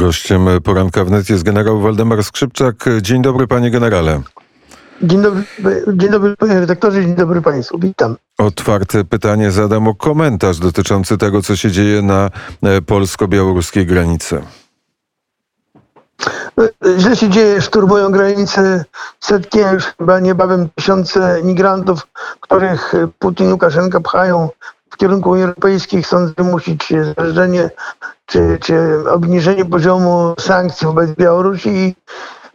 Gościem poranka wnet jest generał Waldemar Skrzypczak. Dzień dobry, panie generale. Dzień dobry, dzień dobry panie redaktorze, dzień dobry państwu, witam. Otwarte pytanie zadam o komentarz dotyczący tego, co się dzieje na e, polsko-białoruskiej granicy. Źle się dzieje, szturmują granice setki, już chyba niebawem tysiące migrantów, których Putin i Łukaszenka pchają w kierunku Unii Europejskiej, chcąc wymusić zależenie czy, czy obniżenie poziomu sankcji wobec Białorusi i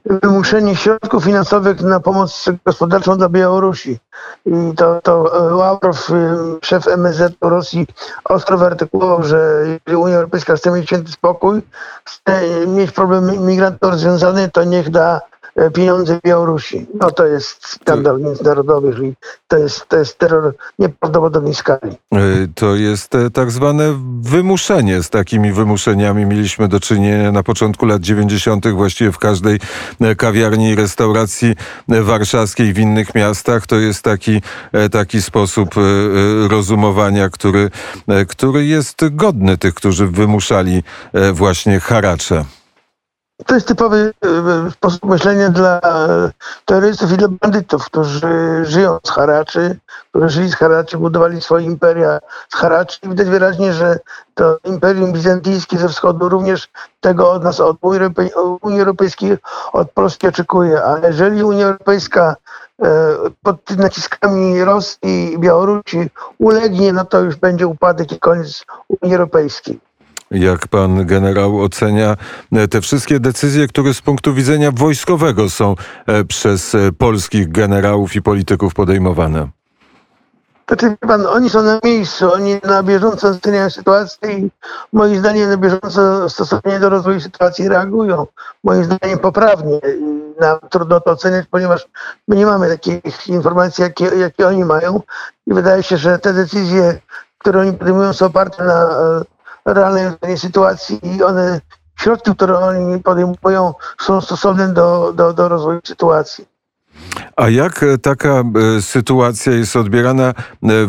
wymuszenie środków finansowych na pomoc gospodarczą dla Białorusi. I to, to Ławrow, y, szef MSZ Rosji, ostro wyartykułował, że jeżeli Unia Europejska chce mieć święty spokój, chce mieć problem migrantów rozwiązany, to niech da pieniądze Białorusi. No to jest skandal międzynarodowy i to jest, to jest terror nieprawdopodobnej skali. E, to jest e, tak zwane wymuszenie. Z takimi wymuszeniami mieliśmy do czynienia na początku lat 90. właściwie w każdej kawiarni i restauracji warszawskiej w innych miastach. To jest taki, taki sposób rozumowania, który, który jest godny tych, którzy wymuszali właśnie haracze. To jest typowy e, sposób myślenia dla terrorystów i dla bandytów, którzy żyją z haraczy, którzy żyli z haraczy, budowali swoje imperia z haraczy. I widać wyraźnie, że to imperium bizantyjskie ze wschodu również tego od nas, od Unii Europejskiej, od Polski oczekuje. A jeżeli Unia Europejska e, pod naciskami Rosji i Białorusi ulegnie, no to już będzie upadek i koniec Unii Europejskiej. Jak pan generał ocenia e, te wszystkie decyzje, które z punktu widzenia wojskowego są e, przez e, polskich generałów i polityków podejmowane? Znaczy, pan, oni są na miejscu, oni na bieżąco oceniają sytuację i moim zdaniem na bieżąco stosownie do rozwoju sytuacji reagują. Moim zdaniem poprawnie. Nam trudno to oceniać, ponieważ my nie mamy takich informacji, jakie, jakie oni mają i wydaje się, że te decyzje, które oni podejmują są oparte na realnej sytuacji i one, środki, które oni podejmują, są stosowne do, do, do rozwoju sytuacji. A jak e, taka e, sytuacja jest odbierana e,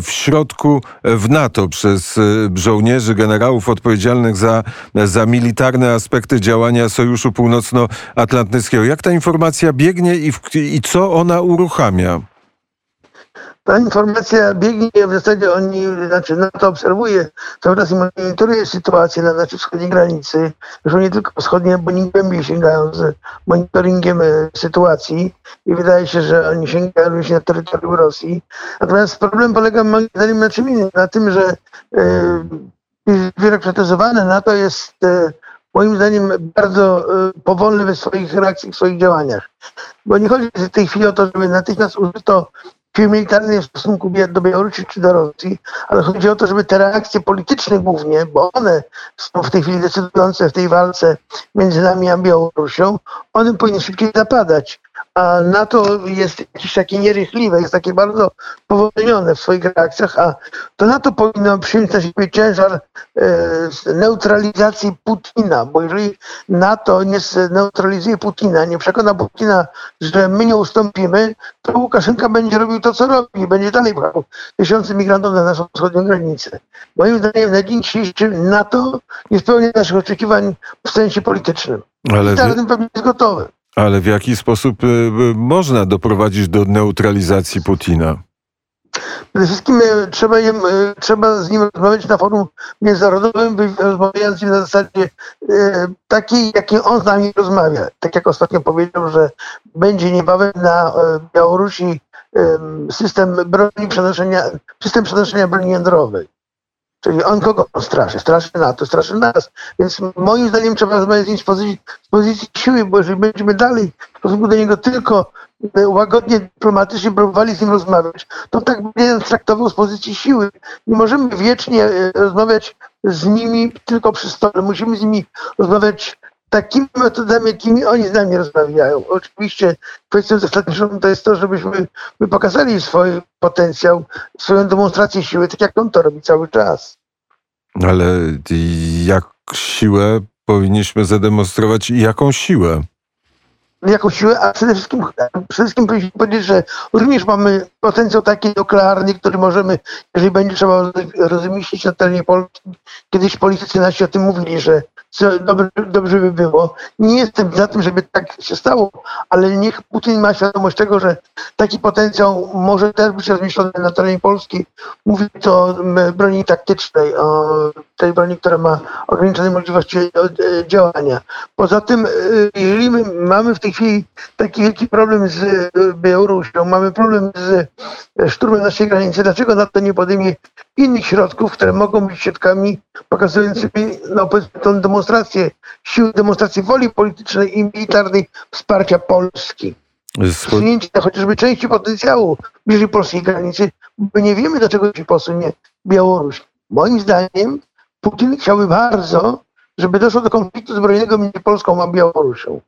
w środku w NATO przez żołnierzy, generałów odpowiedzialnych za, za militarne aspekty działania Sojuszu Północnoatlantyckiego? Jak ta informacja biegnie i, w, i co ona uruchamia? Ta informacja biegnie, w zasadzie oni, znaczy NATO obserwuje, cały czas monitoruje sytuację na naszej wschodniej granicy, zresztą nie tylko wschodniej, bo nie głębiej sięgają z monitoringiem e, sytuacji i wydaje się, że oni sięgają również na terytorium Rosji. Natomiast problem polega moim zdaniem na czym innym, na tym, że yy, biurokratyzowane NATO jest yy, moim zdaniem bardzo powolny we swoich reakcjach, w swoich działaniach. Bo nie chodzi w tej chwili o to, żeby natychmiast użyto siły militarnej w stosunku do Białorusi czy do Rosji, ale chodzi o to, żeby te reakcje polityczne głównie, bo one są w tej chwili decydujące w tej walce między nami a Białorusią, one powinny szybciej zapadać a NATO jest jakieś takie nierychliwe, jest takie bardzo powolnione w swoich reakcjach, a to NATO powinno przyjąć na siebie ciężar e, neutralizacji Putina, bo jeżeli NATO nie neutralizuje Putina, nie przekona Putina, że my nie ustąpimy, to Łukaszenka będzie robił to, co robi będzie dalej brał tysiące migrantów na naszą wschodnią granicę. Moim zdaniem na dzień dzisiejszy NATO nie spełnia naszych oczekiwań w sensie politycznym. Ale I teraz pewnie jest gotowy. Ale w jaki sposób y, y, można doprowadzić do neutralizacji Putina? Przede wszystkim y, trzeba, trzeba z nim rozmawiać na forum międzynarodowym, rozmawiając na zasadzie takiej, jakiej on z nami rozmawia. Tak jak ostatnio powiedział, że będzie niebawem na Białorusi system broni przenoszenia, system przenoszenia broni jądrowej. Czyli on kogo straszy? Straszy NATO, straszy nas. Więc moim zdaniem trzeba rozmawiać z pozycji, z pozycji siły, bo jeżeli będziemy dalej w stosunku do niego tylko e, łagodnie, dyplomatycznie próbowali z nim rozmawiać, to tak będzie traktował z pozycji siły. Nie możemy wiecznie e, rozmawiać z nimi tylko przy stole. Musimy z nimi rozmawiać takimi metodami, jakimi oni z nami rozmawiają. Oczywiście kwestią zasadniczą to jest to, żebyśmy my pokazali swój potencjał, swoją demonstrację siły, tak jak on to robi cały czas. Ale jak siłę powinniśmy zademonstrować i jaką siłę? Jaką siłę, a przede wszystkim, przede wszystkim powinniśmy powiedzieć, że również mamy potencjał taki nuklearny, który możemy, jeżeli będzie trzeba rozmieścić na terenie Polski. Kiedyś politycy nasi o tym mówili, że co dobrze, dobrze by było. Nie jestem za tym, żeby tak się stało, ale niech Putin ma świadomość tego, że taki potencjał może też być rozmieszczony na terenie Polski. Mówię o broni taktycznej, o tej broni, która ma ograniczone możliwości e, działania. Poza tym, e, jeżeli my mamy w tej chwili taki wielki problem z e, Białorusią, mamy problem z szturmem naszej granicy, dlaczego NATO nie podejmie innych środków, które mogą być środkami pokazującymi no, tą demonstrację siły, demonstrację woli politycznej i militarnej wsparcia Polski. Przesunięcie chociażby części potencjału bliżej polskiej granicy, bo nie wiemy, do czego się posunie Białoruś. Moim zdaniem Putin chciałby bardzo, żeby doszło do konfliktu zbrojnego między Polską a Białorusią.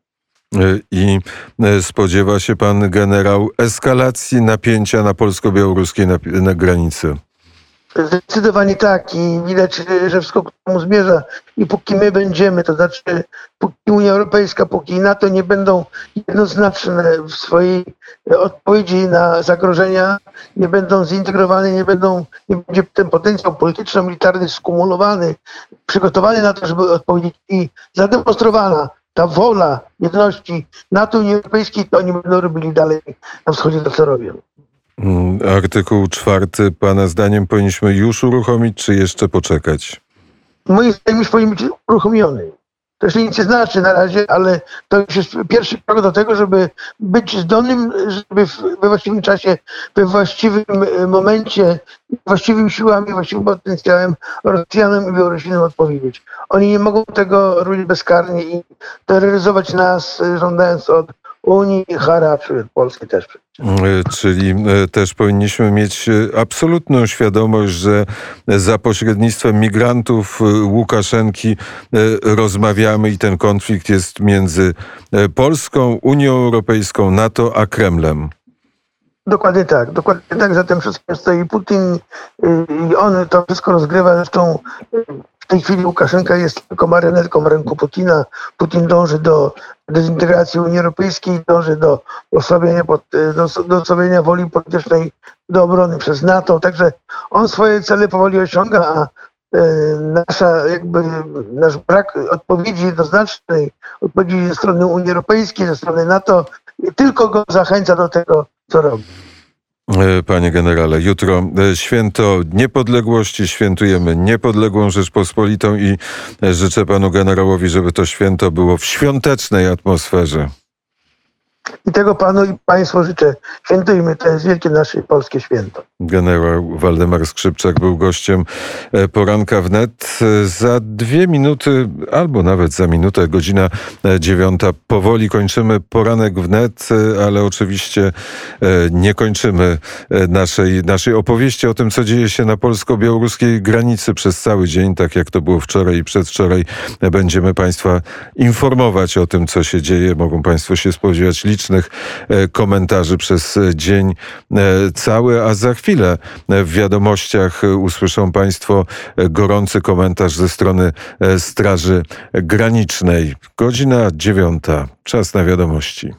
I e, spodziewa się pan generał eskalacji napięcia na polsko-białoruskiej na, na granicy. Zdecydowanie tak i widać, że wszystko ku temu zmierza i póki my będziemy, to znaczy póki Unia Europejska, póki NATO nie będą jednoznaczne w swojej odpowiedzi na zagrożenia, nie będą zintegrowane, nie będą, nie będzie ten potencjał polityczno-militarny skumulowany, przygotowany na to, żeby odpowiedzieć i zademonstrowana ta wola jedności NATO i Unii Europejskiej, to oni będą robili dalej na wschodzie to, co robią. Mm, Artykuł czwarty, pana zdaniem powinniśmy już uruchomić, czy jeszcze poczekać? moim zdaniem już powinien być uruchomiony. To jeszcze nic nie znaczy na razie, ale to już jest pierwszy krok do tego, żeby być zdolnym, żeby we właściwym czasie, we właściwym e, momencie, właściwymi siłami, właściwym potencjałem Rosjanom i Białorusinom odpowiedzieć. Oni nie mogą tego robić bezkarnie i terroryzować nas, e, żądając od Unii haraczu, od Polski też. E, Czyli e, też powinniśmy mieć e, absolutną świadomość, że za pośrednictwem migrantów Łukaszenki rozmawiamy i ten konflikt jest między Polską, Unią Europejską, NATO a Kremlem. Dokładnie tak, dokładnie tak. Za tym wszystkim stoi Putin y, i on to wszystko rozgrywa. Zresztą w tej chwili Łukaszenka jest tylko marionetką w ręku Putina. Putin dąży do dezintegracji Unii Europejskiej, dąży do osłabienia, pod- y, do, do osłabienia woli politycznej do obrony przez NATO. Także on swoje cele powoli osiąga, a y, nasza jakby nasz brak odpowiedzi jednoznacznej, odpowiedzi ze strony Unii Europejskiej, ze strony NATO tylko go zachęca do tego, co robi. E, Panie generale, jutro e, święto niepodległości, świętujemy niepodległą Rzeczpospolitą i e, życzę panu generałowi, żeby to święto było w świątecznej atmosferze. I tego panu i państwu życzę. Świętujmy, to jest wielkie nasze polskie święto. Generał Waldemar Skrzypczak był gościem e, poranka wnet. E, Za dwie minuty, albo nawet za minutę, godzina e, dziewiąta. Powoli kończymy poranek wnet, ale oczywiście nie kończymy naszej, naszej opowieści o tym, co dzieje się na polsko-białoruskiej granicy przez cały dzień, tak jak to było wczoraj i przedwczoraj. Będziemy Państwa informować o tym, co się dzieje. Mogą Państwo się spodziewać licznych e, komentarzy przez e, dzień e, cały, a za chwilę w wiadomościach usłyszą Państwo gorący komentarz ze strony Straży Granicznej. Godzina dziewiąta. Czas na wiadomości.